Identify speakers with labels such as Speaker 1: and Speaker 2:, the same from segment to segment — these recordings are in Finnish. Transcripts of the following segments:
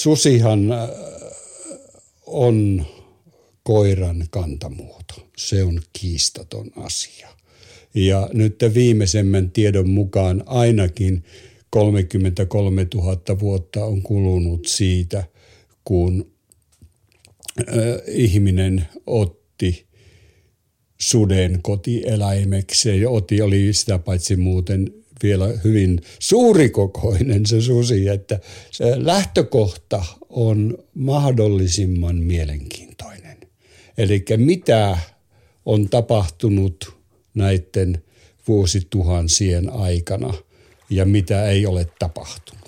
Speaker 1: susihan on koiran kantamuoto. Se on kiistaton asia. Ja nyt viimeisemmän tiedon mukaan ainakin 33 000 vuotta on kulunut siitä, kun äh, ihminen otti suden kotieläimeksi. Ja oti oli sitä paitsi muuten vielä hyvin suurikokoinen se susi, että se lähtökohta on mahdollisimman mielenkiintoinen. Eli mitä on tapahtunut näiden vuosituhansien aikana ja mitä ei ole tapahtunut.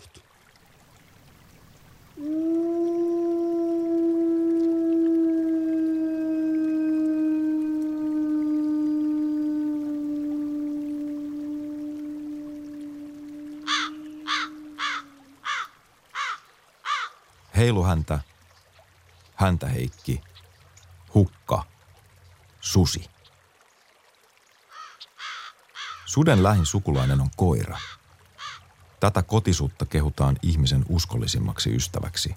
Speaker 2: Heilu häntä, häntä Heikki, hukka, susi. Suden lähin sukulainen on koira. Tätä kotisuutta kehutaan ihmisen uskollisimmaksi ystäväksi.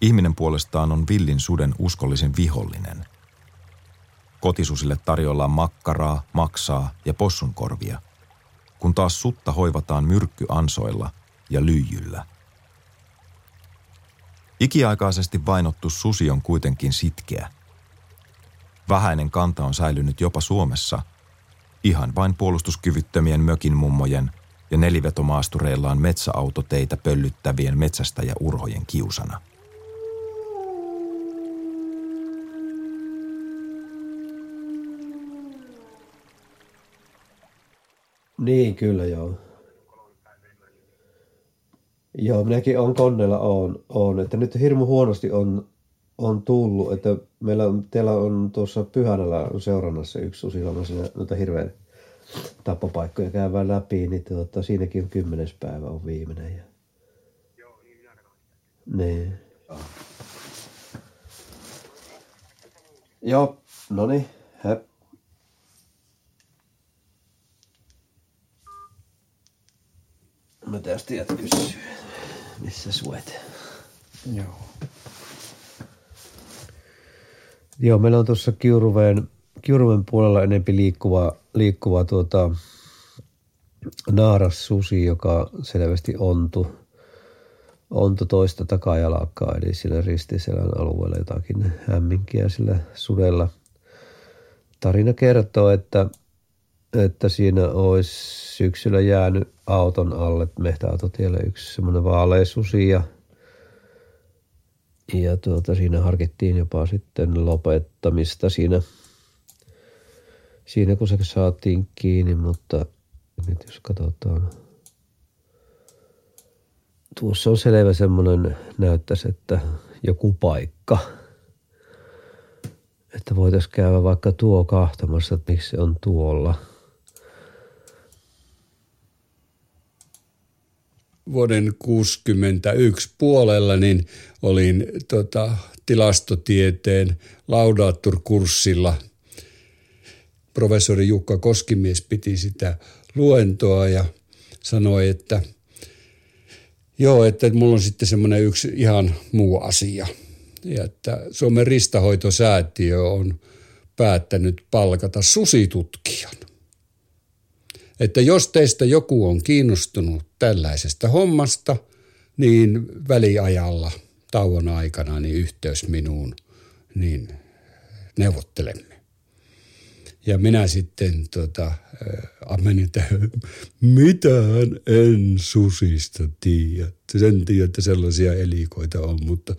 Speaker 2: Ihminen puolestaan on villin suden uskollisin vihollinen. Kotisusille tarjoillaan makkaraa, maksaa ja possunkorvia, kun taas sutta hoivataan myrkkyansoilla ja lyijyllä. Ikiaikaisesti vainottu susi on kuitenkin sitkeä. Vähäinen kanta on säilynyt jopa Suomessa – ihan vain puolustuskyvyttömien mökin mummojen ja nelivetomaastureillaan metsäautoteitä pöllyttävien metsästäjäurhojen kiusana.
Speaker 3: Niin, kyllä joo. Joo, minäkin on konnella on, on, että nyt hirmu huonosti on, on tullut, että meillä on, teillä on tuossa Pyhänällä seurannassa yksi susilama siinä noita hirveän tappopaikkoja käydään läpi, niin tuota, siinäkin on kymmenes päivä on viimeinen. Ja... Joo, niin minä Niin. Joo, no niin, häp. Mä tästä jät kysyä, missä suet? Joo. Joo, meillä on tuossa Kiuruveen, Kiuruveen puolella enempi liikkuva, liikkuva tuota, naaras susi, joka selvästi ontu, ontu toista takajalkaa, eli sillä ristiselän alueella jotakin hämminkiä sillä sudella. Tarina kertoo, että, että siinä olisi syksyllä jäänyt auton alle mehtäautotielle yksi semmoinen vaalea susi ja, ja tuota, siinä harkittiin jopa sitten lopettamista siinä, siinä kun se saatiin kiinni, mutta nyt jos katsotaan. Tuossa on selvä semmoinen näyttäisi, että joku paikka. Että voitaisiin käydä vaikka tuo kahtamassa, että miksi se on tuolla.
Speaker 1: Vuoden 61 puolella niin olin tota, tilastotieteen laudaatturkurssilla. Professori Jukka Koskimies piti sitä luentoa ja sanoi, että joo, että mulla on sitten semmoinen yksi ihan muu asia. Ja että Suomen ristahoitosäätiö on päättänyt palkata susitutkijan. Että jos teistä joku on kiinnostunut tällaisesta hommasta, niin väliajalla tauon aikana niin yhteys minuun, niin neuvottelemme. Ja minä sitten tota, äh, menin tähän, mitään en susista tiedä. Sen tiedä, että sellaisia elikoita on, mutta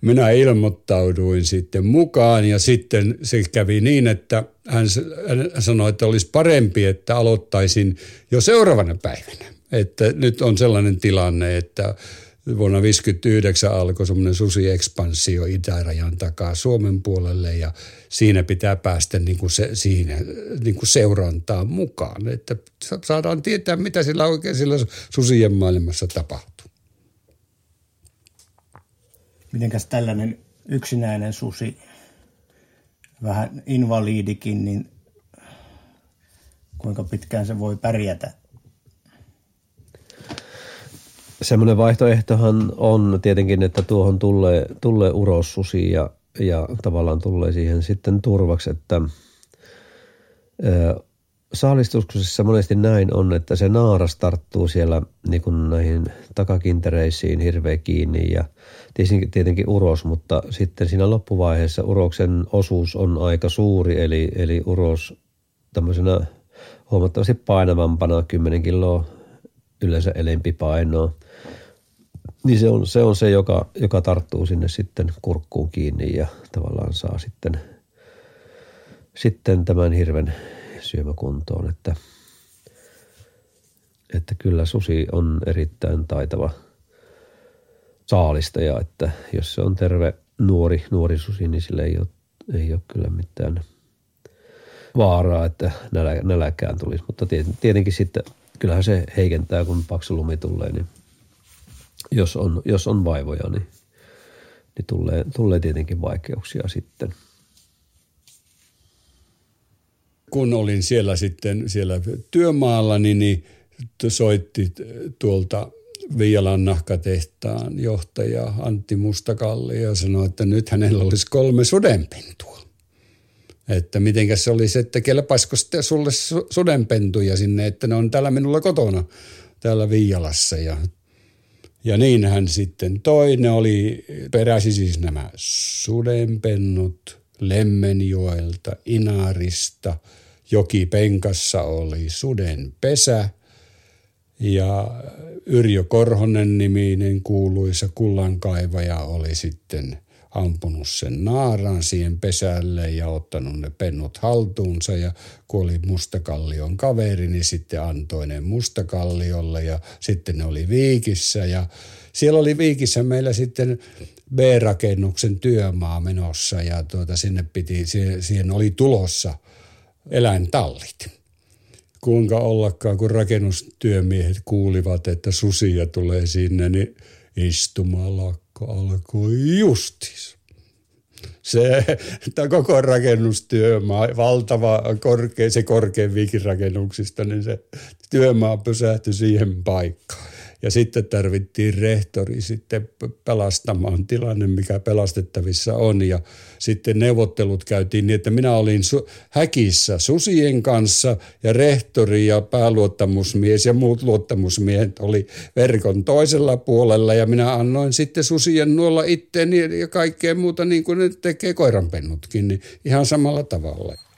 Speaker 1: minä ilmoittauduin sitten mukaan ja sitten se kävi niin, että hän, hän sanoi, että olisi parempi, että aloittaisin jo seuraavana päivänä. Että nyt on sellainen tilanne, että vuonna 1959 alkoi semmoinen susiekspansio itärajan takaa Suomen puolelle ja siinä pitää päästä niin kuin se, siinä niin kuin seurantaan mukaan, että saadaan tietää, mitä sillä oikein sillä susien maailmassa tapahtuu.
Speaker 4: Mitenkäs tällainen yksinäinen susi, vähän invaliidikin, niin kuinka pitkään se voi pärjätä
Speaker 3: semmoinen vaihtoehtohan on tietenkin, että tuohon tulee, tulee urossusi ja, ja tavallaan tulee siihen sitten turvaksi, että saalistuksessa monesti näin on, että se naaras tarttuu siellä niin kuin näihin takakintereisiin hirveä kiinni ja tietenkin uros, mutta sitten siinä loppuvaiheessa uroksen osuus on aika suuri, eli, eli uros tämmöisenä huomattavasti painavampana, 10 kiloa yleensä elempi painoa, niin se on se, on se joka, joka tarttuu sinne sitten kurkkuun kiinni ja tavallaan saa sitten, sitten tämän hirven syömäkuntoon, että, että kyllä susi on erittäin taitava saalistaja, että jos se on terve nuori, nuori susi, niin sillä ei ole, ei ole kyllä mitään vaaraa, että nälä, nälkään tulisi, mutta tietenkin sitten kyllähän se heikentää, kun paksu lumi tulee, niin jos on, jos on vaivoja, niin, niin tulee, tulee tietenkin vaikeuksia sitten –
Speaker 1: kun olin siellä sitten siellä työmaalla, niin, niin soitti tuolta Viialan nahkatehtaan johtaja Antti Mustakalli ja sanoi, että nyt hänellä olisi kolme sudenpentua. Että mitenkä se olisi, että kelpaisiko sulle sudenpentuja sinne, että ne on täällä minulla kotona täällä Viialassa ja ja niin hän sitten toi, ne oli, peräsi siis nämä sudenpennut Lemmenjoelta, Inarista – jokipenkassa oli suden pesä. Ja Yrjö Korhonen niminen kuuluisa kullankaivaja oli sitten ampunut sen naaran siihen pesälle ja ottanut ne pennut haltuunsa ja kun oli Mustakallion kaveri, niin sitten antoi ne Mustakalliolle ja sitten ne oli Viikissä ja siellä oli Viikissä meillä sitten B-rakennuksen työmaa menossa ja tuota, sinne piti, siihen oli tulossa – eläintallit. Kuinka ollakaan, kun rakennustyömiehet kuulivat, että susia tulee sinne, niin istumalakko alkoi justis. Se tämä koko rakennustyömaa, valtava korkea, se korkein viikin rakennuksista, niin se työmaa pysähtyi siihen paikkaan. Ja sitten tarvittiin rehtori sitten pelastamaan tilanne, mikä pelastettavissa on. Ja sitten neuvottelut käytiin niin, että minä olin su- häkissä susien kanssa ja rehtori ja pääluottamusmies ja muut luottamusmiehet oli verkon toisella puolella. Ja minä annoin sitten susien nuolla itteeni ja kaikkea muuta niin kuin ne tekee koiranpennutkin, niin ihan samalla tavalla.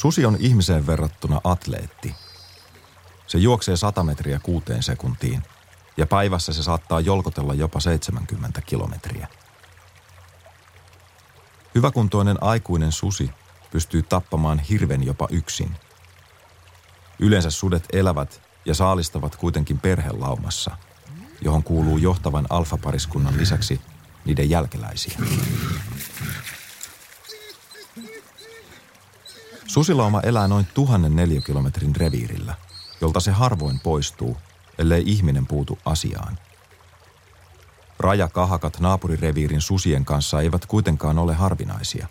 Speaker 2: Susi on ihmiseen verrattuna atleetti. Se juoksee 100 metriä kuuteen sekuntiin ja päivässä se saattaa jolkotella jopa 70 kilometriä. Hyväkuntoinen aikuinen susi pystyy tappamaan hirven jopa yksin. Yleensä sudet elävät ja saalistavat kuitenkin perhelaumassa, johon kuuluu johtavan alfapariskunnan lisäksi niiden jälkeläisiä. Susilauma elää noin tuhannen neliökilometrin reviirillä, jolta se harvoin poistuu, ellei ihminen puutu asiaan. Rajakahakat naapurireviirin susien kanssa eivät kuitenkaan ole harvinaisia.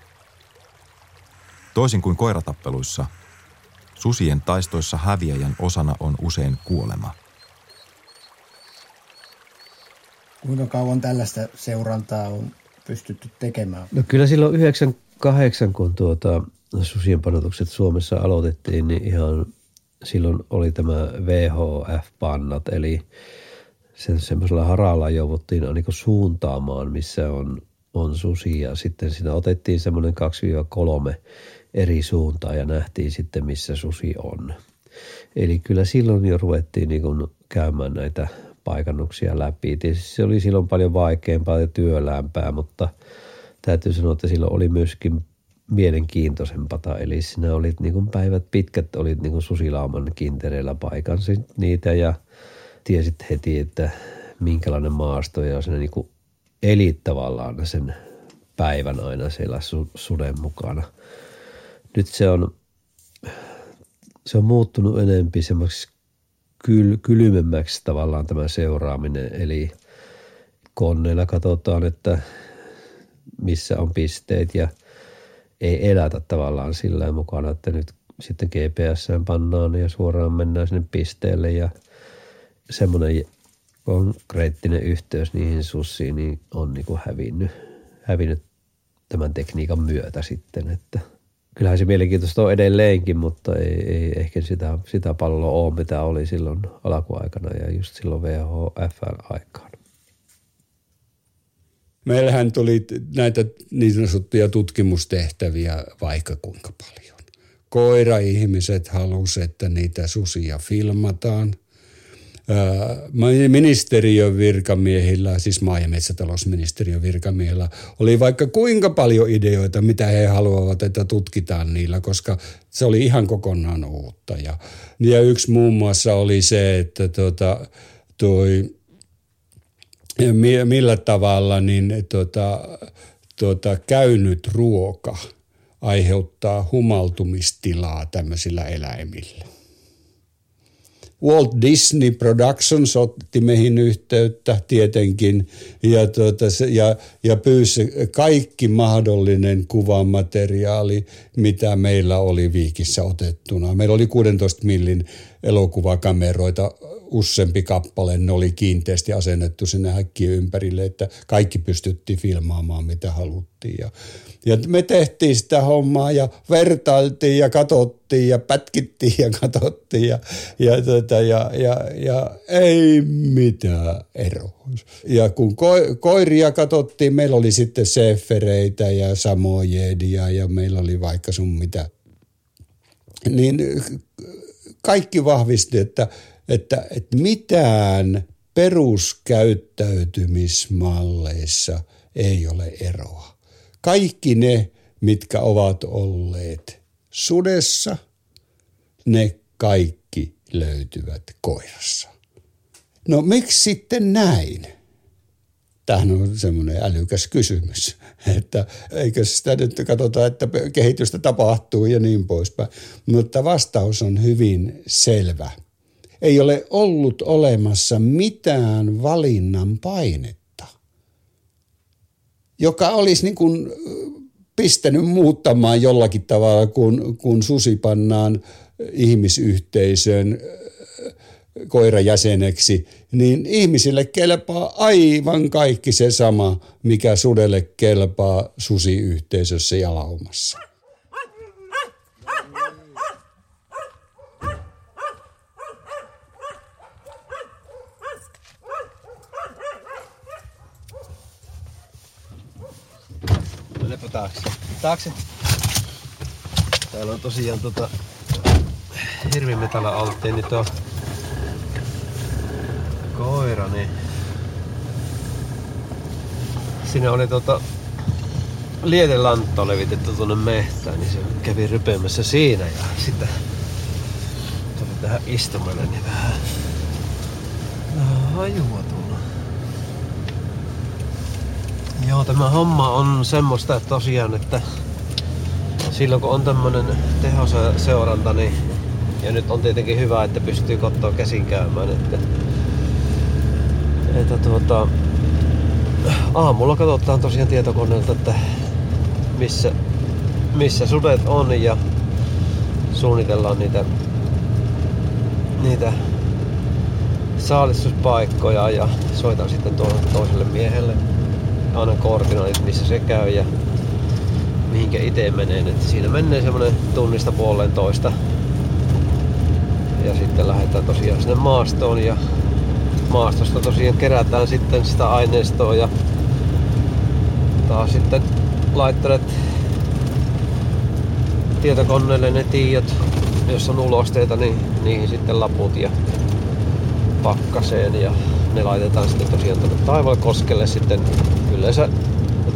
Speaker 2: Toisin kuin koiratappeluissa, susien taistoissa häviäjän osana on usein kuolema.
Speaker 4: Kuinka kauan tällaista seurantaa on pystytty tekemään?
Speaker 3: No kyllä silloin 98, kun tuota, susien panotukset Suomessa aloitettiin, niin ihan silloin oli tämä VHF-pannat, eli sen semmoisella haralla jouduttiin niin suuntaamaan, missä on, on susi ja sitten siinä otettiin semmoinen 2-3 eri suuntaa ja nähtiin sitten, missä susi on. Eli kyllä silloin jo ruvettiin niin kuin käymään näitä paikannuksia läpi. Tietysti se oli silloin paljon vaikeampaa ja työlämpää, mutta täytyy sanoa, että silloin oli myöskin mielenkiintoisempata. Eli sinä olit niin kuin päivät pitkät, olit niin kuin susilauman kintereillä paikan niitä ja tiesit heti, että minkälainen maasto ja sinä niin kuin elit tavallaan sen päivän aina siellä su- suden mukana. Nyt se on, se on muuttunut enempi semmoiksi kyl, kylmemmäksi tavallaan tämä seuraaminen, eli koneella katsotaan, että missä on pisteet ja – ei elätä tavallaan sillä mukana, että nyt sitten GPS pannaan ja suoraan mennään sinne pisteelle ja semmoinen konkreettinen yhteys niihin sussiin niin on niin kuin hävinnyt, hävinnyt tämän tekniikan myötä sitten, että kyllähän se mielenkiintoista on edelleenkin, mutta ei, ei ehkä sitä, sitä palloa ole, mitä oli silloin alkuaikana ja just silloin VHF-aikaan.
Speaker 1: Meillähän tuli näitä niin sanottuja tutkimustehtäviä vaikka kuinka paljon. Koira-ihmiset halusivat, että niitä susia filmataan – ministeriön virkamiehillä, siis maa- ja metsätalousministeriön virkamiehillä, oli vaikka kuinka paljon ideoita, mitä he haluavat, että tutkitaan niillä, koska se oli ihan kokonaan uutta. Ja, ja yksi muun muassa oli se, että tuota, toi, millä tavalla niin tuota, tuota, käynyt ruoka aiheuttaa humaltumistilaa tämmöisillä eläimillä. Walt Disney Productions otti meihin yhteyttä tietenkin ja, tuota, ja, ja pyysi kaikki mahdollinen kuvamateriaali, mitä meillä oli Viikissä otettuna. Meillä oli 16 millin elokuvakameroita useampi kappale, ne oli kiinteästi asennettu sinne häkkien ympärille, että kaikki pystyttiin filmaamaan mitä haluttiin. Ja, ja me tehtiin sitä hommaa ja vertailtiin ja katsottiin ja pätkittiin ja katsottiin ja, ja, tota, ja, ja, ja ei mitään eroa. Ja kun ko, koiria katsottiin, meillä oli sitten sefereitä ja samojedia ja meillä oli vaikka sun mitä. Niin kaikki vahvisti, että että, että mitään peruskäyttäytymismalleissa ei ole eroa. Kaikki ne, mitkä ovat olleet sudessa, ne kaikki löytyvät koirassa. No miksi sitten näin? Tämähän on semmoinen älykäs kysymys, että eikö sitä nyt katsota, että kehitystä tapahtuu ja niin poispäin. Mutta vastaus on hyvin selvä – ei ole ollut olemassa mitään valinnan painetta, joka olisi niin kuin pistänyt muuttamaan jollakin tavalla, kun, kun susi pannaan ihmisyhteisön koirajäseneksi, niin ihmisille kelpaa aivan kaikki se sama, mikä sudelle kelpaa susiyhteisössä ja laumassa.
Speaker 3: Taakse. Taakse. Täällä on tosiaan tota hirvimetalla alttiin nyt on koira, niin siinä oli tota lietelantto levitetty tuonne mehtään, niin se kävi rypeämässä siinä ja sitten tuli tähän istumalle niin vähän hajua Joo, tämä homma on semmoista tosiaan, että silloin kun on tämmönen tehoseuranta, niin ja nyt on tietenkin hyvä, että pystyy kottoa käsin käymään, että, että tuota, aamulla katsotaan tosiaan tietokoneelta, että missä, missä sudet on ja suunnitellaan niitä, niitä saalistuspaikkoja ja soitan sitten tuolle toiselle miehelle aina koordinaatit, missä se käy ja mihinkä itse menee. Et siinä menee semmonen tunnista puoleen toista. Ja sitten lähdetään tosiaan sinne maastoon ja maastosta tosiaan kerätään sitten sitä aineistoa ja taas sitten laittelet tietokoneelle ne tiiot, jos on ulosteita, niin niihin sitten laput ja pakkaseen ja ne laitetaan sitten tosiaan tuonne Taivalkoskelle sitten yleensä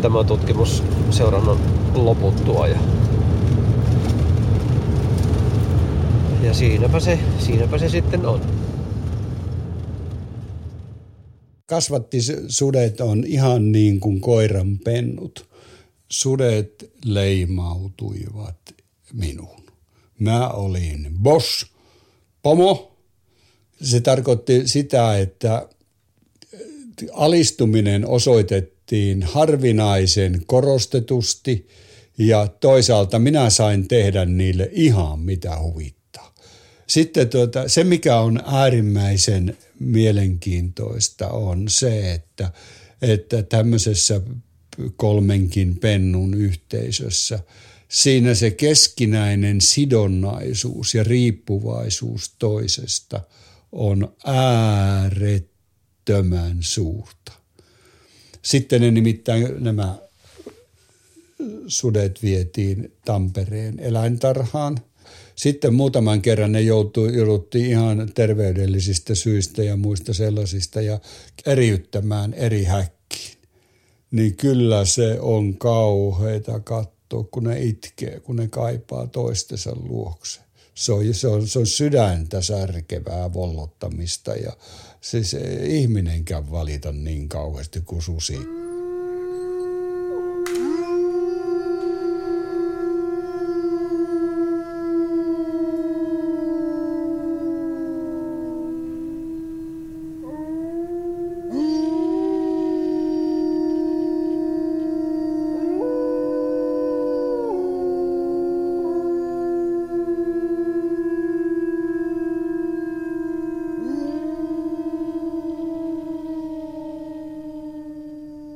Speaker 3: tämä tutkimus seurannan loputtua ja ja siinäpä se, siinäpä se sitten on.
Speaker 1: Kasvatti sudet on ihan niin kuin koiran pennut. Sudet leimautuivat minuun. Mä olin boss, pomo. Se tarkoitti sitä, että alistuminen osoitettiin harvinaisen korostetusti Ja toisaalta minä sain tehdä niille ihan mitä huvittaa. Sitten tuota, se, mikä on äärimmäisen mielenkiintoista, on se, että, että tämmöisessä kolmenkin pennun yhteisössä siinä se keskinäinen sidonnaisuus ja riippuvaisuus toisesta on äärettömän suurta. Sitten ne nimittäin nämä sudet vietiin Tampereen eläintarhaan. Sitten muutaman kerran ne joutui, jouduttiin ihan terveydellisistä syistä ja muista sellaisista ja eriyttämään eri häkkiin. Niin kyllä se on kauheita katsoa, kun ne itkee, kun ne kaipaa toistensa luokse. Se on, se on, se on sydäntä särkevää vollottamista ja siis ihminenkään valita niin kauheasti kuin susi.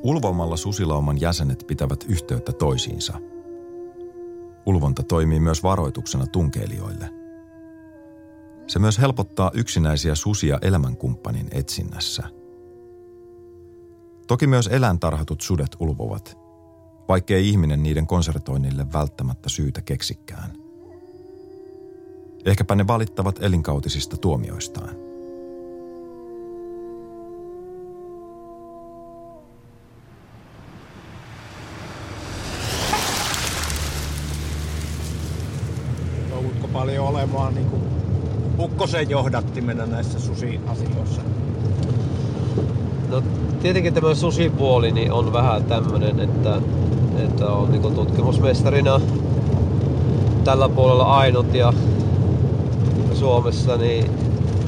Speaker 2: Ulvomalla susilauman jäsenet pitävät yhteyttä toisiinsa. Ulvonta toimii myös varoituksena tunkeilijoille. Se myös helpottaa yksinäisiä susia elämänkumppanin etsinnässä. Toki myös eläintarhatut sudet ulvovat, vaikkei ihminen niiden konsertoinnille välttämättä syytä keksikään. Ehkäpä ne valittavat elinkautisista tuomioistaan.
Speaker 5: Paljon olemaan niin kuin ukkosen johdattimena näissä susiasioissa?
Speaker 3: No tietenkin tämä susipuoli niin on vähän tämmöinen, että, että on niin tutkimusmestarina tällä puolella ainut ja Suomessa, niin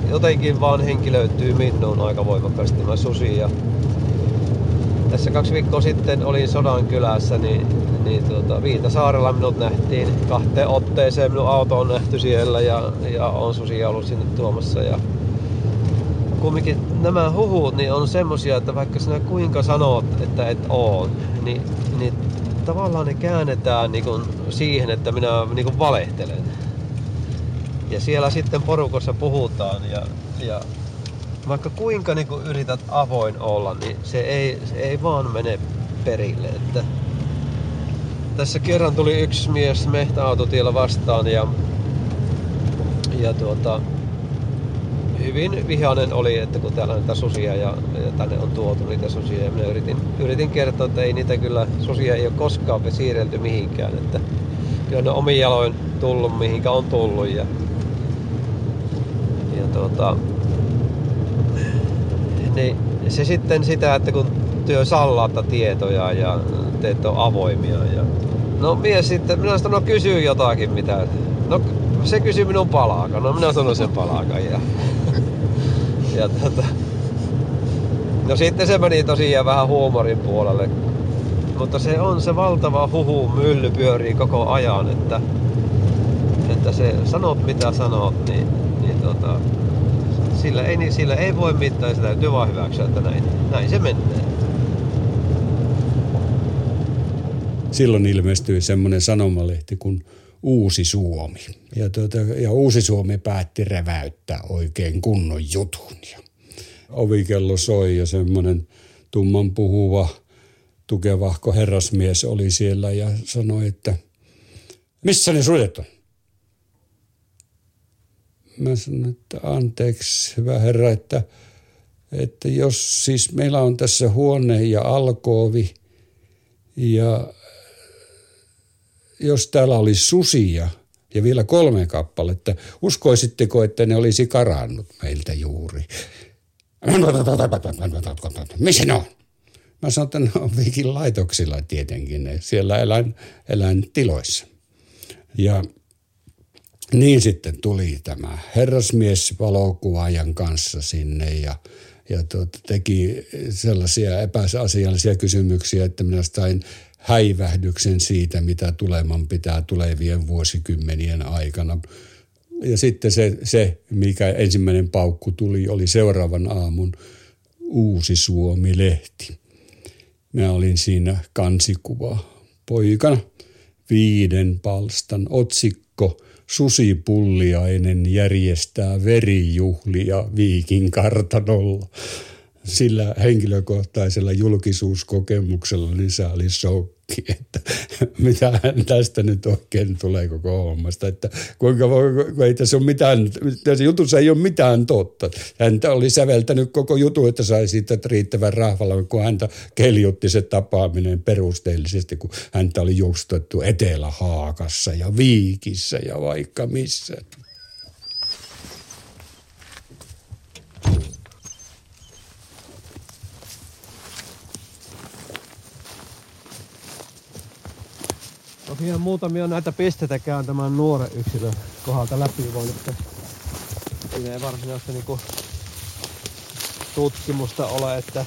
Speaker 3: jotenkin vaan henkilöityy minuun aika voimakkaasti tämä susi. Ja tässä kaksi viikkoa sitten olin Sodan kylässä, niin niin tuota, Viitasaarella minut nähtiin kahteen otteeseen. Minun auto on nähty siellä ja, ja on susia ollut sinne tuomassa. Ja kumminkin nämä huhut niin on semmosia, että vaikka sinä kuinka sanot, että et oo, niin, niin tavallaan ne käännetään niin kuin siihen, että minä niin kuin valehtelen. Ja siellä sitten porukossa puhutaan ja, ja vaikka kuinka niin yrität avoin olla, niin se ei, se ei vaan mene perille. Että tässä kerran tuli yksi mies mehtäautotiellä vastaan ja, ja tuota, hyvin vihainen oli, että kun täällä näitä susia ja, ja tänne on tuotu niitä susia ja minä yritin, yritin kertoa, että ei niitä kyllä, susia ei ole koskaan siirrelty mihinkään, että kyllä ne omin jaloin tullut mihinkä on tullut ja, ja tuota, niin se sitten sitä, että kun työ sallaata tietoja ja teet on avoimia ja No mies sitten, minä sanoin, no kysyy jotakin mitä. No se kysyi minun palaakan, no minä sanoin sen palaakan ja, ja tota, No sitten se meni tosiaan vähän huumorin puolelle. Mutta se on se valtava huhu mylly pyörii koko ajan, että, että se sanot mitä sanot, niin, niin tota, sillä, ei, sillä ei voi mitään, sitä täytyy vaan hyväksyä, että näin, näin se menee.
Speaker 1: silloin ilmestyi semmoinen sanomalehti kuin Uusi Suomi. Ja, tuota, ja Uusi Suomi päätti reväyttää oikein kunnon jutun. Ja ovikello soi ja semmoinen tumman puhuva tukevahko herrasmies oli siellä ja sanoi, että missä ne sudet on? Mä sanoin, että anteeksi hyvä herra, että, että jos siis meillä on tässä huone ja alkoovi ja jos täällä olisi susia ja vielä kolme kappaletta, uskoisitteko, että ne olisi karannut meiltä juuri? Missä ne on? Mä sanon, että ne on viikin laitoksilla tietenkin, siellä eläin, eläintiloissa. Ja niin sitten tuli tämä herrasmies valokuvaajan kanssa sinne ja, ja tuota, teki sellaisia epäasiallisia kysymyksiä, että minä sain häivähdyksen siitä, mitä tuleman pitää tulevien vuosikymmenien aikana. Ja sitten se, se, mikä ensimmäinen paukku tuli, oli seuraavan aamun Uusi Suomi-lehti. Mä olin siinä kansikuva poikana, viiden palstan otsikko – Susi Pulliainen järjestää verijuhlia Viikin kartanolla sillä henkilökohtaisella julkisuuskokemuksella niin se oli shokki, että mitä tästä nyt oikein tulee koko hommasta. Että kuinka voi, kun ei tässä ole mitään, tässä jutussa ei ole mitään totta. Hän oli säveltänyt koko jutu, että sai siitä riittävän rahvalla, kun häntä keljutti se tapaaminen perusteellisesti, kun häntä oli justettu Etelä-Haakassa ja Viikissä ja vaikka missä.
Speaker 3: Tosiaan muutamia näitä pisteitä käyn tämän nuoren yksilön kohdalta läpi voi että siinä ei varsinaista niinku tutkimusta ole, että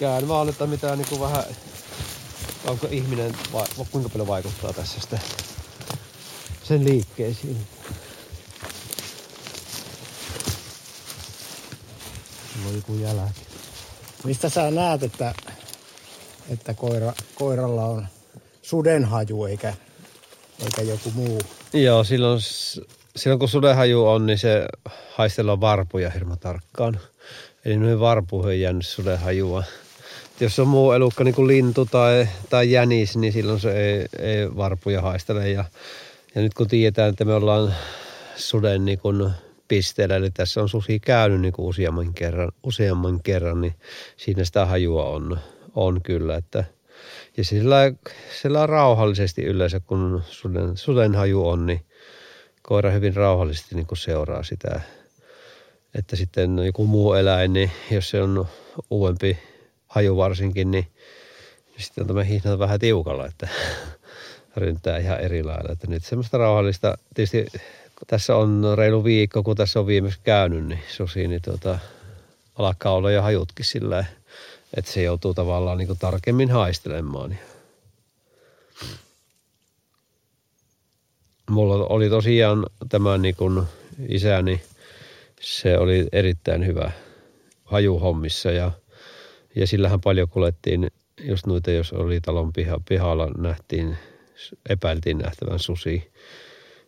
Speaker 3: käyn vaan, että mitä niinku vähän, onko ihminen, vai, kuinka paljon vaikuttaa tässä sitten sen liikkeisiin. Mulla on joku jälki.
Speaker 4: Mistä sä näet, että, että koira, koiralla on sudenhaju eikä, eikä joku muu.
Speaker 3: Joo, silloin, silloin kun sudenhaju on, niin se haistellaan varpuja hirveän tarkkaan. Eli noin varpuihin on jäänyt sudenhajua. Jos on muu elukka niin kuin lintu tai, tai jänis, niin silloin se ei, ei varpuja haistele. Ja, ja nyt kun tiedetään, että me ollaan suden niin kuin pisteellä, eli tässä on susi käynyt niin kuin useamman, kerran, useamman kerran, niin siinä sitä hajua on, on kyllä. Että – ja sillä, sillä rauhallisesti yleensä, kun suden, suden haju on, niin koira hyvin rauhallisesti niin kuin seuraa sitä. Että sitten joku muu eläin, niin jos se on uudempi haju varsinkin, niin sitten on tämä hihnat vähän tiukalla, että ryntää ihan eri lailla. Että nyt semmoista rauhallista, tietysti tässä on reilu viikko, kun tässä on viimeksi käynyt, niin susi, niin tuota, alkaa olla jo hajutkin sillä että se joutuu tavallaan niin tarkemmin haistelemaan. Mulla oli tosiaan tämä niin isäni, se oli erittäin hyvä hajuhommissa ja, ja sillähän paljon kuljettiin just noita, jos oli talon piha, pihalla nähtiin, epäiltiin nähtävän susi,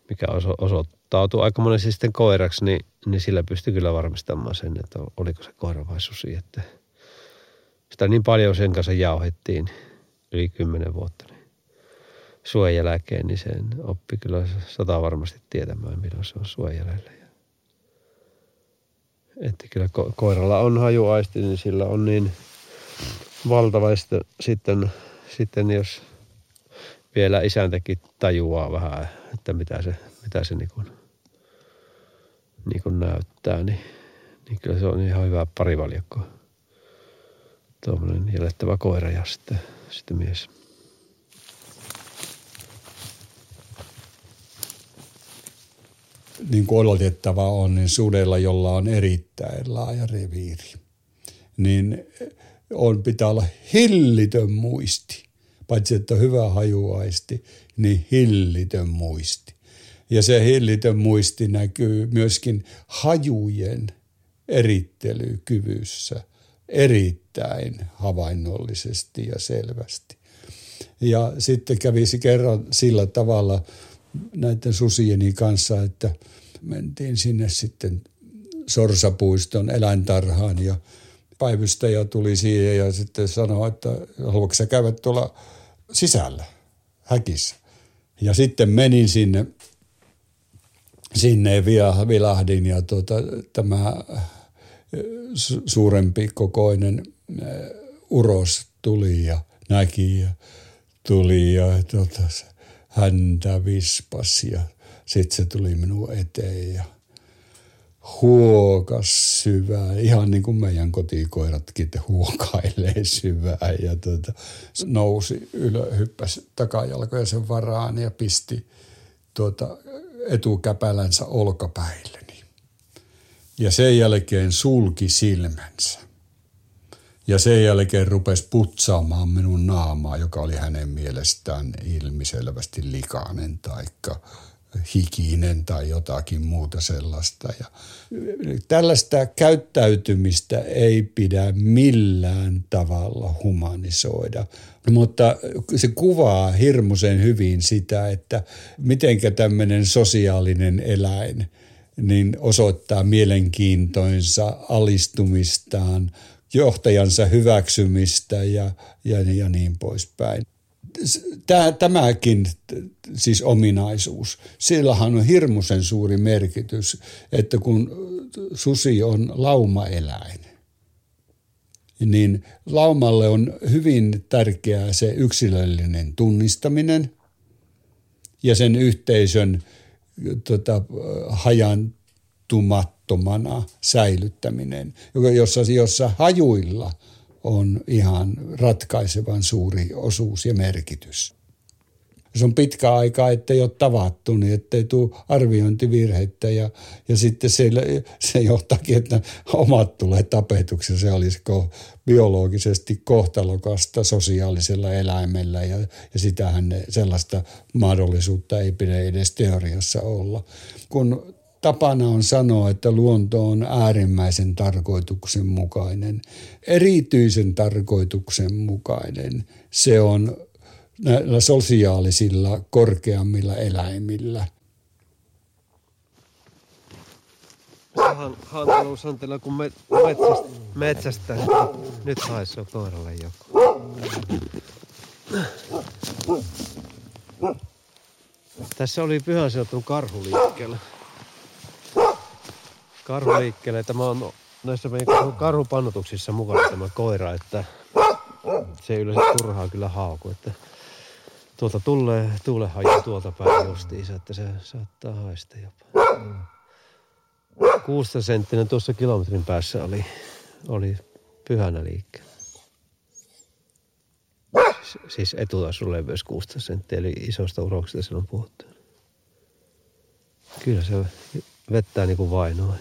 Speaker 3: mikä oso, osoittautui aika monesti sitten koiraksi, niin, niin sillä pystyi kyllä varmistamaan sen, että oliko se koira vai susi. Että, sitä niin paljon sen kanssa jauhettiin yli kymmenen vuotta. Niin suen jälkeen, niin sen oppi kyllä sata varmasti tietämään, milloin se on suen jäljellä. Että kyllä ko- koiralla on hajuaisti, niin sillä on niin valtava sitten, sitten jos vielä isäntäkin tajuaa vähän, että mitä se, mitä se niin kuin, niin kuin näyttää, niin, niin kyllä se on ihan hyvä parivaljakko tuommoinen jäljettävä koira ja sitten, sitten mies.
Speaker 1: Niin kuin odotettava on, niin sudella, jolla on erittäin laaja reviiri, niin on, pitää olla hillitön muisti. Paitsi, että hyvä hajuaisti, niin hillitön muisti. Ja se hillitön muisti näkyy myöskin hajujen erittelykyvyssä – erittäin havainnollisesti ja selvästi. Ja sitten kävisi kerran sillä tavalla näiden susieni kanssa, että mentiin sinne sitten Sorsapuiston eläintarhaan ja päivystäjä tuli siihen ja sitten sanoi, että haluatko sä käydä tuolla sisällä, häkissä. Ja sitten menin sinne, sinne vilahdin ja tuota, tämä suurempi kokoinen uros tuli ja näki ja tuli ja tota, häntä vispasi ja sitten se tuli minun eteen ja huokas syvää, ihan niin kuin meidän kotikoiratkin huokailee syvää ja tota, nousi ylö, hyppäsi takajalkoja sen varaan ja pisti tuota, etukäpälänsä olkapäille ja sen jälkeen sulki silmänsä. Ja sen jälkeen rupesi putsaamaan minun naamaa, joka oli hänen mielestään ilmiselvästi likainen taikka hikinen tai jotakin muuta sellaista. Ja tällaista käyttäytymistä ei pidä millään tavalla humanisoida, mutta se kuvaa hirmuisen hyvin sitä, että mitenkä tämmöinen sosiaalinen eläin niin osoittaa mielenkiintoinsa, alistumistaan, johtajansa hyväksymistä ja, ja, ja niin poispäin. Tämäkin siis ominaisuus, sillähän on hirmuisen suuri merkitys, että kun susi on laumaeläin, niin laumalle on hyvin tärkeää se yksilöllinen tunnistaminen ja sen yhteisön tota, hajantumattomana säilyttäminen, jossa, jossa hajuilla – on ihan ratkaisevan suuri osuus ja merkitys. Se on pitkä aika, ettei ole tavattu, niin ettei tule arviointivirhettä ja, ja sitten se, se johtaakin, että omat tulee tapetuksi. Se olisi ko, biologisesti kohtalokasta sosiaalisella eläimellä ja, ja sitähän ne, sellaista mahdollisuutta ei pidä edes teoriassa olla. Kun tapana on sanoa, että luonto on äärimmäisen tarkoituksenmukainen, erityisen tarkoituksenmukainen. Se on näillä sosiaalisilla korkeammilla eläimillä.
Speaker 3: Han, hankaluus on teillä, kun me, metsästä, metsästä nyt haisee koiralle joku. Tässä oli pyhän sijoittunut karhu liikkeellä karhuliikkeelle. Tämä on näissä meidän karhupannotuksissa mukana tämä koira, että se ei yleensä turhaa kyllä hauku, että tuolta tulee tuulehaju tuolta päin justiinsa, että se saattaa haista jopa. 16 senttinen tuossa kilometrin päässä oli, oli pyhänä liikkeellä. Siis etutaisuleveys 16 senttiä, eli isosta uroksesta silloin puhuttu. Kyllä se vettää niin kuin vainoa.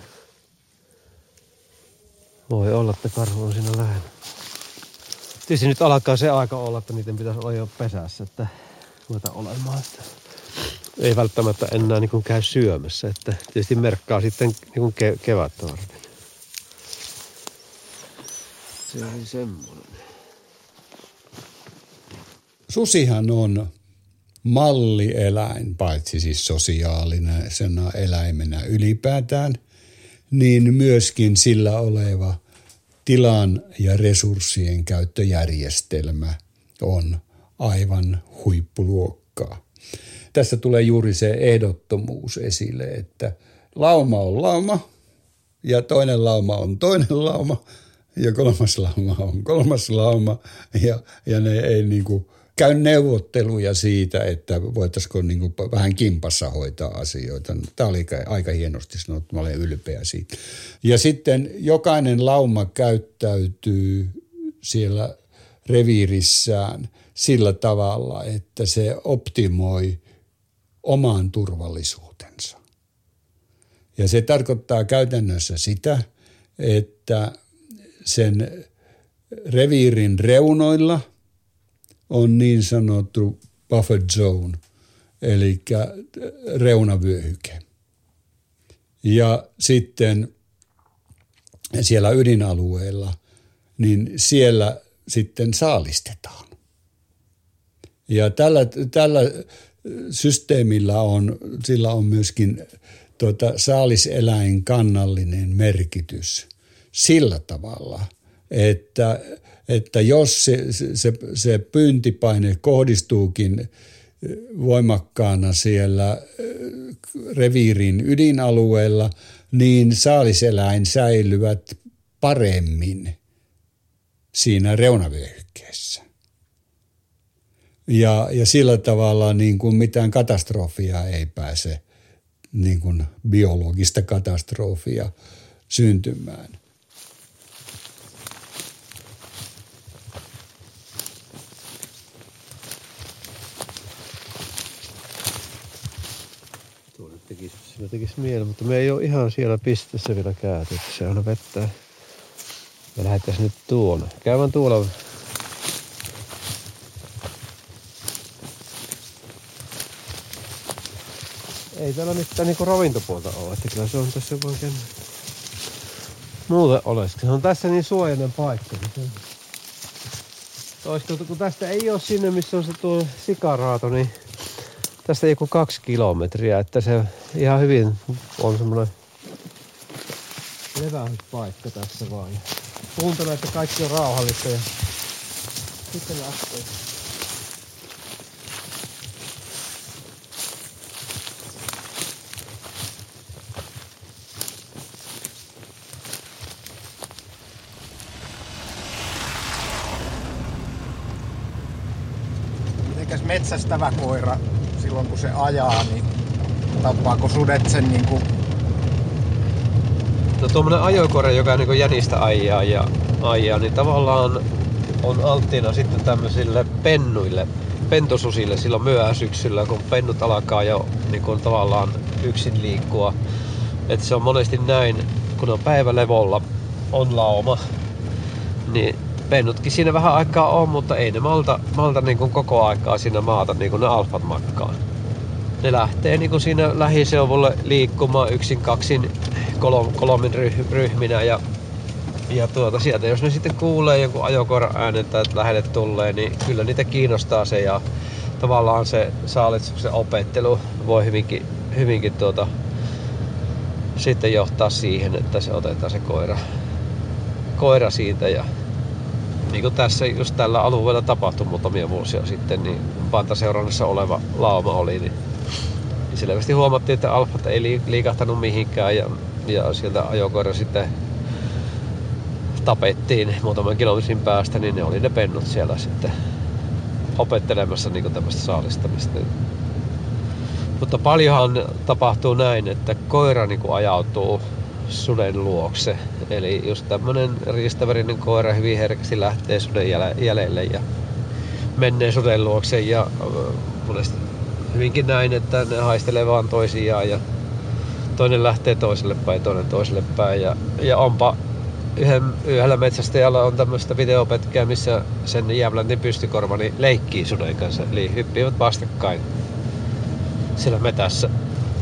Speaker 3: Voi olla, että karhu on siinä lähellä. Tietysti nyt alkaa se aika olla, että niiden pitäisi olla jo pesässä, että ruveta olemaan. Että ei välttämättä enää niin kuin käy syömässä, että tietysti merkkaa sitten niin kuin ke- kevättä varten. Se oli semmoinen.
Speaker 1: Susihan on mallieläin, paitsi siis sosiaalinen eläimenä ylipäätään, niin myöskin sillä oleva tilan ja resurssien käyttöjärjestelmä on aivan huippuluokkaa. Tässä tulee juuri se ehdottomuus esille, että lauma on lauma ja toinen lauma on toinen lauma ja kolmas lauma on kolmas lauma ja, ja ne ei niin kuin käy neuvotteluja siitä, että voitaisiko niin kuin vähän kimpassa hoitaa asioita. Tämä oli aika hienosti sanottu, mä olen ylpeä siitä. Ja sitten jokainen lauma käyttäytyy siellä reviirissään sillä tavalla, että se optimoi oman turvallisuutensa. Ja se tarkoittaa käytännössä sitä, että sen reviirin reunoilla – on niin sanottu buffer zone, eli reunavyöhyke. Ja sitten siellä ydinalueella, niin siellä sitten saalistetaan. Ja tällä, tällä systeemillä on, sillä on myöskin tuota, saaliseläin kannallinen merkitys sillä tavalla, että että jos se, se, se pyyntipaine kohdistuukin voimakkaana siellä reviirin ydinalueella, niin saaliseläin säilyvät paremmin siinä reunavyöhykkeessä. Ja, ja sillä tavalla niin kuin mitään katastrofia ei pääse, niin kuin biologista katastrofia syntymään.
Speaker 3: tekisi, tekisi mieli, mutta me ei ole ihan siellä pisteessä vielä käyty, se on vettä. Me lähdettäisiin nyt tuonne. Käydään tuolla ei täällä mitään niinku ravintopuolta ole, että kyllä se on tässä vaan muuten olisi. Se on tässä niin suojainen paikka. Niin. Olisiko, kun tästä ei ole sinne, missä on se tuo sikaraato, niin tästä joku kaksi kilometriä, että se ihan hyvin on semmoinen levähdyspaikka tässä vaan. Kuuntelen, että kaikki on rauhallista ja sitten lähtee.
Speaker 4: Mitenkäs metsästävä koira silloin kun se ajaa, niin tappaako sudet sen niin kuin
Speaker 3: No tuommoinen ajokore, joka niin jänistä ajaa ja ajaa, niin tavallaan on alttiina sitten tämmöisille pennuille, pentosusille silloin myöhäsyksyllä, kun pennut alkaa jo niin kuin tavallaan yksin liikkua. Että se on monesti näin, kun on päivälevolla, on lauma, niin pennutkin siinä vähän aikaa on, mutta ei ne malta, malta niin kuin koko aikaa siinä maata niin kuin ne alfat makkaa. Ne lähtee niin kuin siinä lähiseuvulle liikkumaan yksin kaksin kolom, kolmin ryhminä ja, ja tuota, sieltä jos ne sitten kuulee jonkun ajokoiran äänen tai lähelle tulee, niin kyllä niitä kiinnostaa se ja tavallaan se saalitsuksen opettelu voi hyvinkin, hyvinkin tuota, sitten johtaa siihen, että se otetaan se koira, koira siitä ja niin kuin tässä just tällä alueella tapahtui muutamia vuosia sitten, niin pantaseurannassa oleva lauma oli, niin selvästi huomattiin, että alfat ei liikahtanut mihinkään ja ja sieltä ajokoira sitten tapettiin muutaman kilometrin päästä, niin ne oli ne pennut siellä sitten opettelemassa niin tämmöistä saalistamista. Mutta paljonhan tapahtuu näin, että koira niin kuin ajautuu suden luokse. Eli just tämmönen riistävärinen koira hyvin herkästi lähtee suden jäljelle ja menee suden luokse ja monesti hyvinkin näin, että ne haistelee vaan toisiaan ja toinen lähtee toiselle päin, toinen toiselle päin. Ja, ja onpa yhden, yhdellä metsästäjällä on tämmöistä videopätkää, missä sen Jävläntin pystykorvani niin leikkii suden kanssa. Eli hyppivät vastakkain siellä metässä.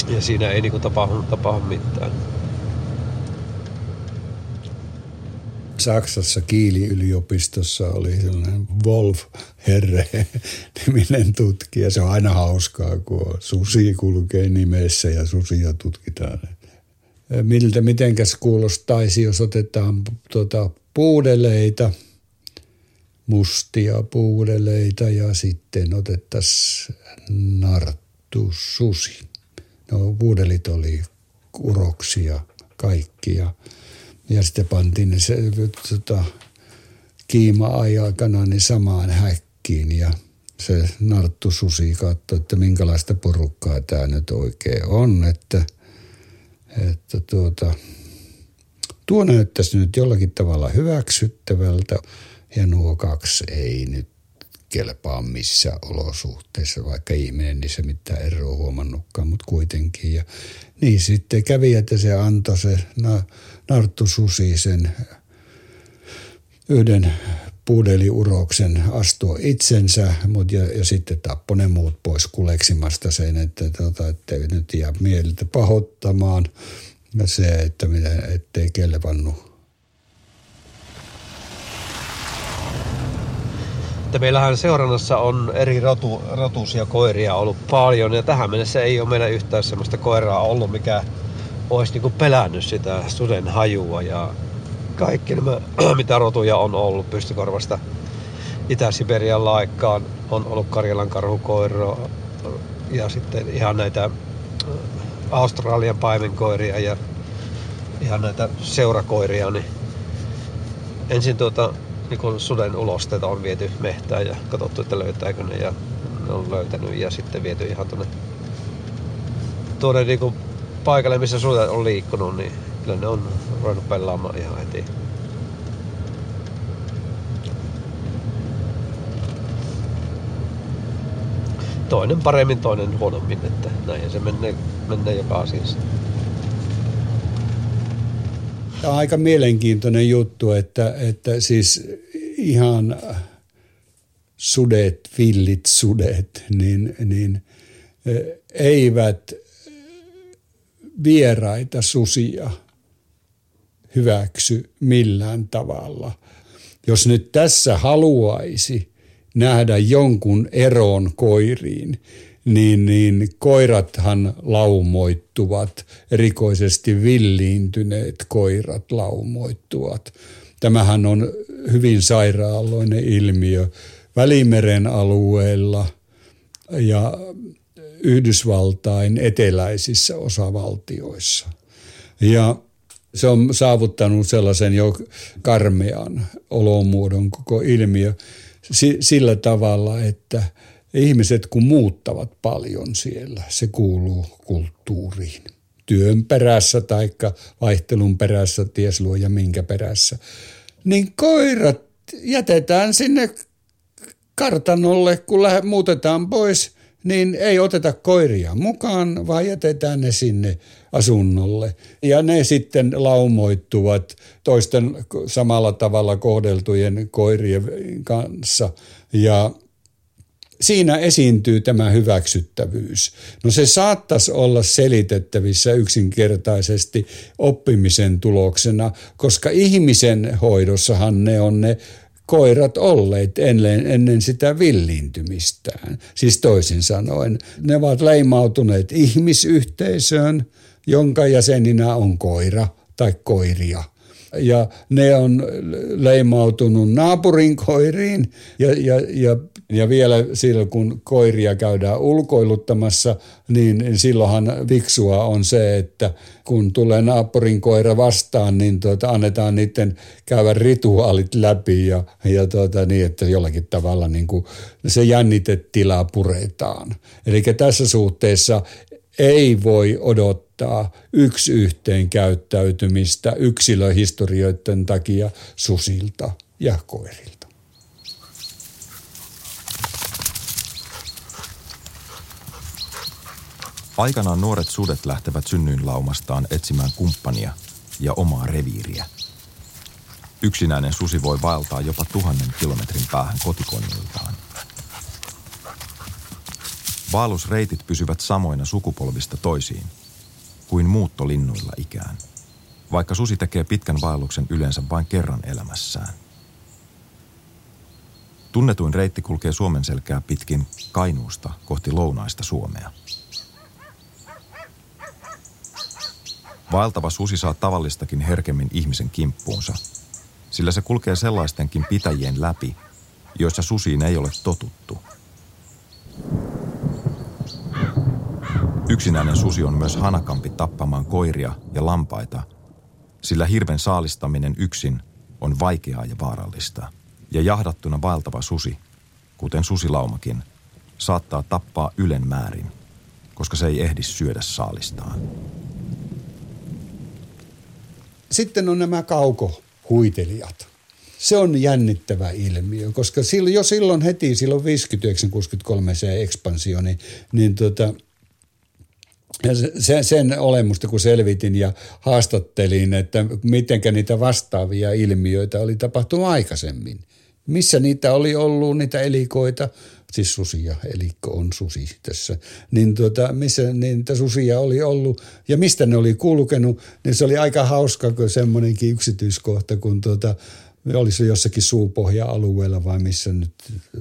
Speaker 3: Ja siinä ei niinku tapahdu, tapahdu mitään.
Speaker 1: Saksassa Kiili-yliopistossa oli sellainen Wolf Herre niminen tutkija. Se on aina hauskaa, kun susi kulkee nimessä ja susia tutkitaan. Miltä mitenkäs kuulostaisi, jos otetaan tuota puudeleita, mustia puudeleita ja sitten otettaisiin narttu susi. No puudelit oli uroksia kaikkia sitten pantiin se, tota, kiima-aikana niin samaan häkkiin ja se Narttu Susi katsoi, että minkälaista porukkaa tämä nyt oikein on, että, että tuota, tuo näyttäisi nyt jollakin tavalla hyväksyttävältä ja nuo kaksi ei nyt kelpaa missä olosuhteissa, vaikka ihminen niissä mitään eroa huomannutkaan, mutta kuitenkin. Ja niin sitten kävi, että se antoi se Narttu Susi sen yhden puudeliuroksen astua itsensä, mutta ja, ja sitten tappoi ne muut pois kuleksimasta sen, että, tota, ettei nyt jää mieltä pahoittamaan ja se, että ettei kelvannut
Speaker 3: että meillähän seurannassa on eri rotu, rotuisia koiria ollut paljon ja tähän mennessä ei ole meillä yhtään sellaista koiraa ollut, mikä olisi niin pelännyt sitä suden hajua ja kaikki nämä, mitä rotuja on ollut pystykorvasta Itä-Siberian laikkaan, on ollut Karjalan karhukoira ja sitten ihan näitä Australian paimenkoiria ja ihan näitä seurakoiria, niin ensin tuota, niin kun suden ulosteita on viety mehtään ja katsottu, että löytääkö ne ja ne on löytänyt ja sitten viety ihan tuonne tuonne niin paikalle, missä sudet on liikkunut, niin kyllä ne on ruvennut pelaamaan ihan heti. Toinen paremmin, toinen huonommin, että näin se menee, menee joka asiassa.
Speaker 1: Tämä on aika mielenkiintoinen juttu, että, että siis ihan sudet, villit sudet, niin, niin eivät vieraita susia hyväksy millään tavalla. Jos nyt tässä haluaisi nähdä jonkun eron koiriin, niin, niin koirathan laumoittuvat, erikoisesti villiintyneet koirat laumoittuvat. Tämähän on hyvin sairaaloinen ilmiö Välimeren alueella ja Yhdysvaltain eteläisissä osavaltioissa. Ja se on saavuttanut sellaisen jo karmean olomuodon koko ilmiö sillä tavalla, että ihmiset kun muuttavat paljon siellä, se kuuluu kulttuuriin. Työn perässä tai vaihtelun perässä, ties luoja minkä perässä. Niin koirat jätetään sinne kartanolle, kun muutetaan pois – niin ei oteta koiria mukaan, vaan jätetään ne sinne asunnolle. Ja ne sitten laumoittuvat toisten samalla tavalla kohdeltujen koirien kanssa. Ja siinä esiintyy tämä hyväksyttävyys. No se saattaisi olla selitettävissä yksinkertaisesti oppimisen tuloksena, koska ihmisen hoidossahan ne on ne koirat olleet ennen, ennen sitä villiintymistään. Siis toisin sanoen, ne ovat leimautuneet ihmisyhteisöön, jonka jäseninä on koira tai koiria – ja ne on leimautunut naapurin koiriin ja, ja, ja, ja vielä silloin kun koiria käydään ulkoiluttamassa, niin silloinhan viksua on se, että kun tulee naapurin koira vastaan, niin tuota, annetaan niiden käydä rituaalit läpi ja, ja tuota, niin, että jollakin tavalla niin kuin se jännitetila puretaan. Eli tässä suhteessa ei voi odottaa yksi yhteen käyttäytymistä yksilöhistorioiden takia susilta ja koirilta.
Speaker 2: Aikanaan nuoret sudet lähtevät synnyinlaumastaan etsimään kumppania ja omaa reviiriä. Yksinäinen susi voi vaeltaa jopa tuhannen kilometrin päähän kotikonniltaan – Vaellusreitit pysyvät samoina sukupolvista toisiin kuin muuttolinnuilla ikään, vaikka susi tekee pitkän vaelluksen yleensä vain kerran elämässään. Tunnetuin reitti kulkee Suomen selkää pitkin Kainuusta kohti lounaista Suomea. Vaeltava susi saa tavallistakin herkemmin ihmisen kimppuunsa, sillä se kulkee sellaistenkin pitäjien läpi, joissa susiin ei ole totuttu – Yksinäinen susi on myös hanakampi tappamaan koiria ja lampaita, sillä hirven saalistaminen yksin on vaikeaa ja vaarallista. Ja jahdattuna vaeltava susi, kuten susilaumakin, saattaa tappaa ylen määrin, koska se ei ehdi syödä saalistaan.
Speaker 1: Sitten on nämä kaukohuitelijat. Se on jännittävä ilmiö, koska silloin, jo silloin heti, silloin 59-63 se ekspansio, niin, niin tota, sen, sen olemusta kun selvitin ja haastattelin, että mitenkä niitä vastaavia ilmiöitä oli tapahtunut aikaisemmin. Missä niitä oli ollut, niitä elikoita, siis susia, elikko on susi tässä, niin tuota, missä niitä susia oli ollut ja mistä ne oli kulkenut, niin se oli aika hauska, kun semmoinenkin yksityiskohta, kun tuota, oli se jossakin suupohja-alueella vai missä nyt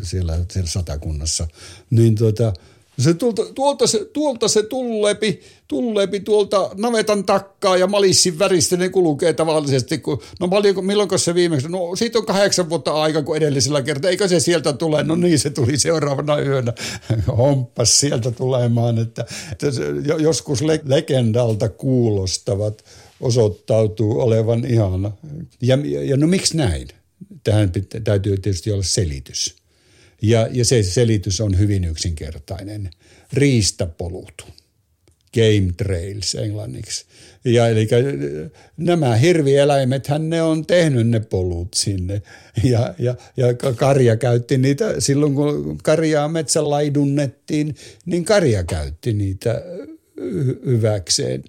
Speaker 1: siellä, siellä satakunnassa, niin tuota, se tuolta, tuolta, se, tuolta se tullepi, tullepi tuolta navetan takkaa ja malissin väristä ne kulkee tavallisesti. Kun, no paljonko, milloin se viimeksi? No siitä on kahdeksan vuotta aika kuin edellisellä kertaa. Eikö se sieltä tule? No niin, se tuli seuraavana yönä. Homppas sieltä tulemaan, että, että joskus le- legendalta kuulostavat osoittautuu olevan ihana. Ja, ja no miksi näin? Tähän täytyy tietysti olla selitys. Ja, ja se selitys on hyvin yksinkertainen. Riistapolut. Game trails englanniksi. Ja eli nämä hirvieläimethän ne on tehnyt ne polut sinne. Ja, ja, ja karja käytti niitä, silloin kun karjaa metsälaidunnettiin, niin karja käytti niitä hyväkseen.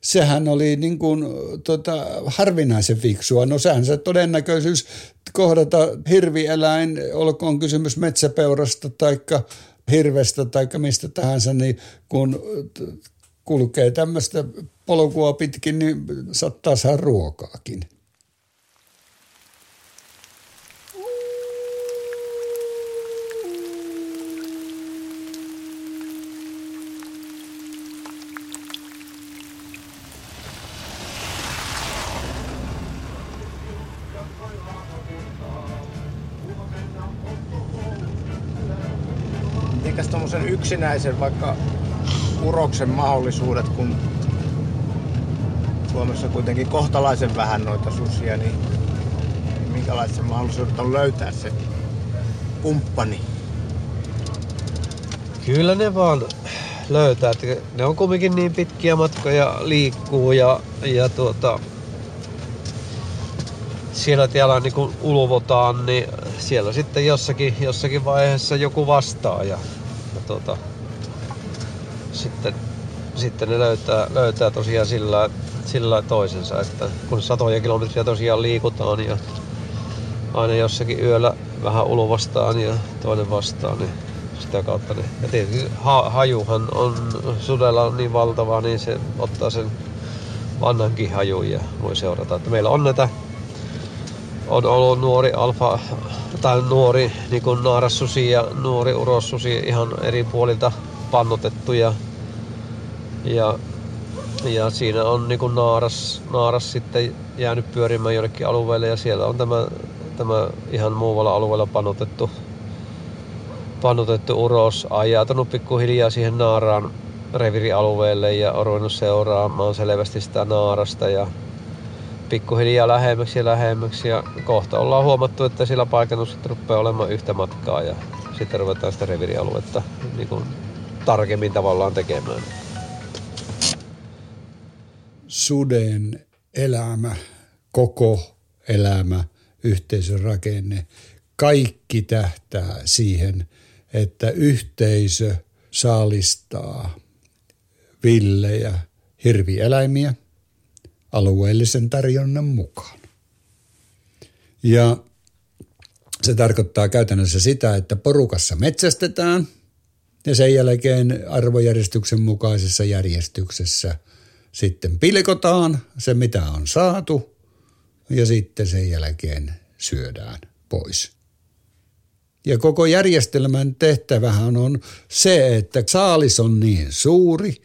Speaker 1: Sehän oli niin kuin, tota, harvinaisen fiksua. No sehän se todennäköisyys kohdata hirvieläin, olkoon kysymys metsäpeurasta tai hirvestä tai mistä tahansa, niin kun kulkee tämmöistä polkua pitkin, niin saattaa saada ruokaakin.
Speaker 4: Tommosen yksinäisen vaikka uroksen mahdollisuudet, kun Suomessa kuitenkin kohtalaisen vähän noita susia, niin, niin minkälaiset se mahdollisuudet on löytää se kumppani?
Speaker 3: Kyllä ne vaan löytää. Että ne on kumminkin niin pitkiä matkoja liikkuu ja, ja tuota, siellä täällä niin kun ulvotaan, niin siellä sitten jossakin, jossakin vaiheessa joku vastaa ja, ja tuota, sitten, sitten ne löytää, löytää tosiaan sillä, sillä toisensa, että kun satoja kilometriä tosiaan liikutaan ja aina jossakin yöllä vähän ulvastaan ja toinen vastaan, niin sitä kautta. Niin. Ja tietysti ha, hajuhan on, sudella on niin valtava, niin se ottaa sen vannankin hajun ja voi seurata. Että meillä on näitä, on ollut nuori alfa tai nuori niin kuin naarassusi ja nuori urossusi ihan eri puolilta pannotettuja. Ja, ja siinä on niin kuin naaras, naaras sitten jäänyt pyörimään jollekin alueelle ja siellä on tämä, tämä ihan muualla alueella panotettu pannutettu uros, ajautunut pikkuhiljaa siihen naaraan revirialueelle ja on ruvennut seuraamaan selvästi sitä naarasta ja pikkuhiljaa lähemmäksi ja lähemmäksi ja kohta ollaan huomattu, että sillä sitten rupeaa olemaan yhtä matkaa ja sitten ruvetaan sitä revirialuetta niin kuin tarkemmin tavallaan tekemään.
Speaker 1: Suden elämä, koko elämä, yhteisön rakenne, kaikki tähtää siihen – että yhteisö saalistaa villejä hirvieläimiä alueellisen tarjonnan mukaan. Ja se tarkoittaa käytännössä sitä, että porukassa metsästetään ja sen jälkeen arvojärjestyksen mukaisessa järjestyksessä sitten pilkotaan se, mitä on saatu ja sitten sen jälkeen syödään pois. Ja koko järjestelmän tehtävähän on se, että saalis on niin suuri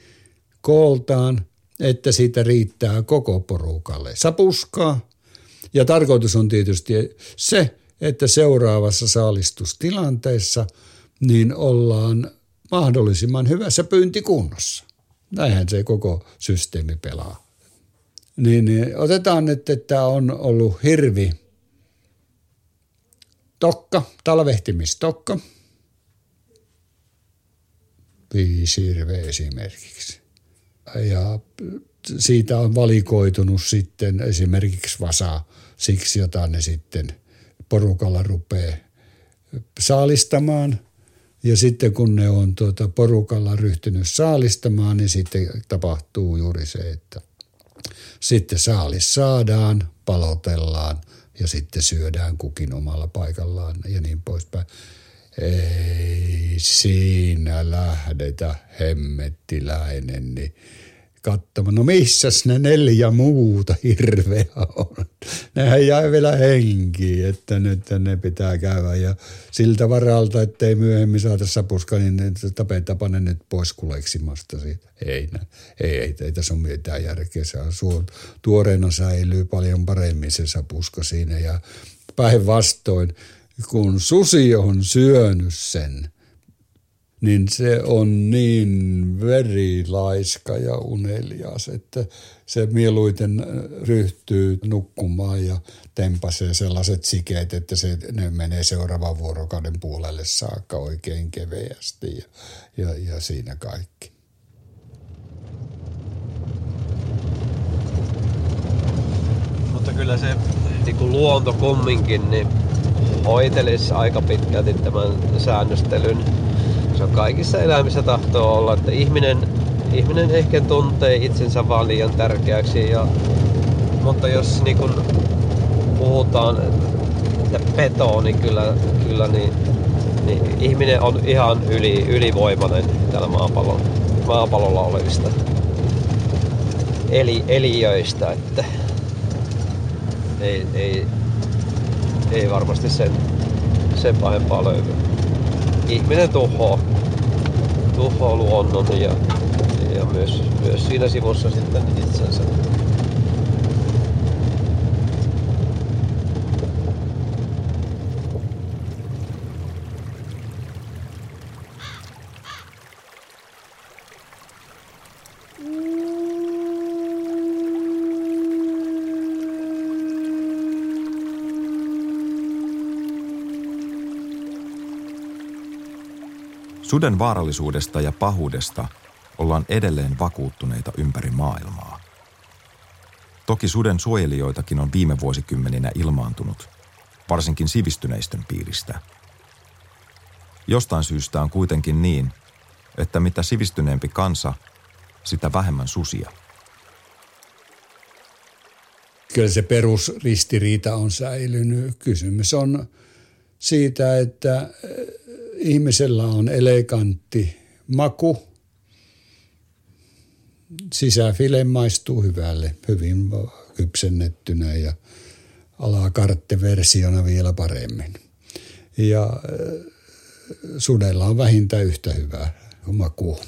Speaker 1: kooltaan, että siitä riittää koko porukalle sapuskaa. Ja tarkoitus on tietysti se, että seuraavassa saalistustilanteessa niin ollaan mahdollisimman hyvässä pyyntikunnossa. Näinhän se koko systeemi pelaa. Niin, niin otetaan, että tämä on ollut hirvi tokka, talvehtimistokka. Viisirve esimerkiksi. Ja siitä on valikoitunut sitten esimerkiksi vasa siksi, jota ne sitten porukalla rupeaa saalistamaan. Ja sitten kun ne on tuota porukalla ryhtynyt saalistamaan, niin sitten tapahtuu juuri se, että sitten saalis saadaan, palotellaan ja sitten syödään kukin omalla paikallaan ja niin poispäin. Ei siinä lähdetä hemmettiläinen, niin katsomaan, no missäs ne neljä muuta hirveä on. Nehän jäi vielä henkiin, että nyt ne pitää käydä ja siltä varalta, ettei myöhemmin saata sapuska, niin ne tapetapa ne nyt pois kuleksimasta siitä. Ei, ei, ei, ei tässä ole mitään järkeä. Se on tuoreena säilyy paljon paremmin se sapuska siinä ja päinvastoin, kun susi on syönyt sen – niin se on niin verilaiska ja unelias, että se mieluiten ryhtyy nukkumaan ja tempasee sellaiset sikeet, että se, ne menee seuraavan vuorokauden puolelle saakka oikein keveästi ja, ja, ja siinä kaikki.
Speaker 3: Mutta kyllä se niin kuin luonto kumminkin niin hoitelisi aika pitkälti tämän säännöstelyn se on kaikissa eläimissä tahtoo olla, että ihminen ihminen ehkä tuntee itsensä vaan liian tärkeäksi. Ja, mutta jos niin kun puhutaan, että peto, niin kyllä, kyllä niin, niin ihminen on ihan yli, ylivoimainen täällä maapallon, maapallolla olevista eli, eliöistä, että ei, ei, ei varmasti sen, sen pahempaa löydy. Ihminen tuhoaa, tuhoaa luonnon ja, ja myös, myös siinä sivussa sitten itsensä.
Speaker 2: Suden vaarallisuudesta ja pahuudesta ollaan edelleen vakuuttuneita ympäri maailmaa. Toki suden suojelijoitakin on viime vuosikymmeninä ilmaantunut, varsinkin sivistyneistön piiristä. Jostain syystä on kuitenkin niin, että mitä sivistyneempi kansa, sitä vähemmän susia.
Speaker 1: Kyllä se perusristiriita on säilynyt. Kysymys on siitä, että ihmisellä on elegantti maku. Sisäfile maistuu hyvälle, hyvin kypsennettynä ja alakartteversiona vielä paremmin. Ja äh, sudella on vähintään yhtä hyvä maku.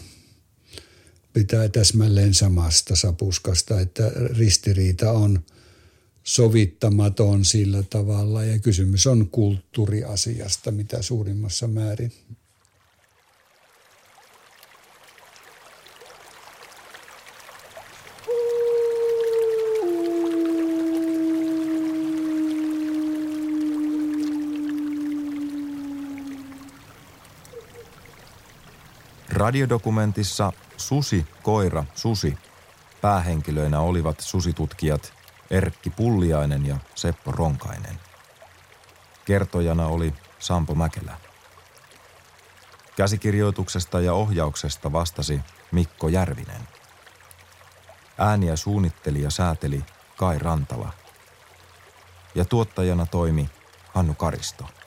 Speaker 1: Pitää täsmälleen samasta sapuskasta, että ristiriita on – sovittamaton sillä tavalla ja kysymys on kulttuuriasiasta mitä suurimmassa määrin.
Speaker 2: Radiodokumentissa Susi, koira, susi päähenkilöinä olivat susitutkijat Erkki Pulliainen ja Seppo Ronkainen. Kertojana oli Sampo Mäkelä. Käsikirjoituksesta ja ohjauksesta vastasi Mikko Järvinen. Ääniä suunnitteli ja sääteli Kai Rantala. Ja tuottajana toimi Hannu Karisto.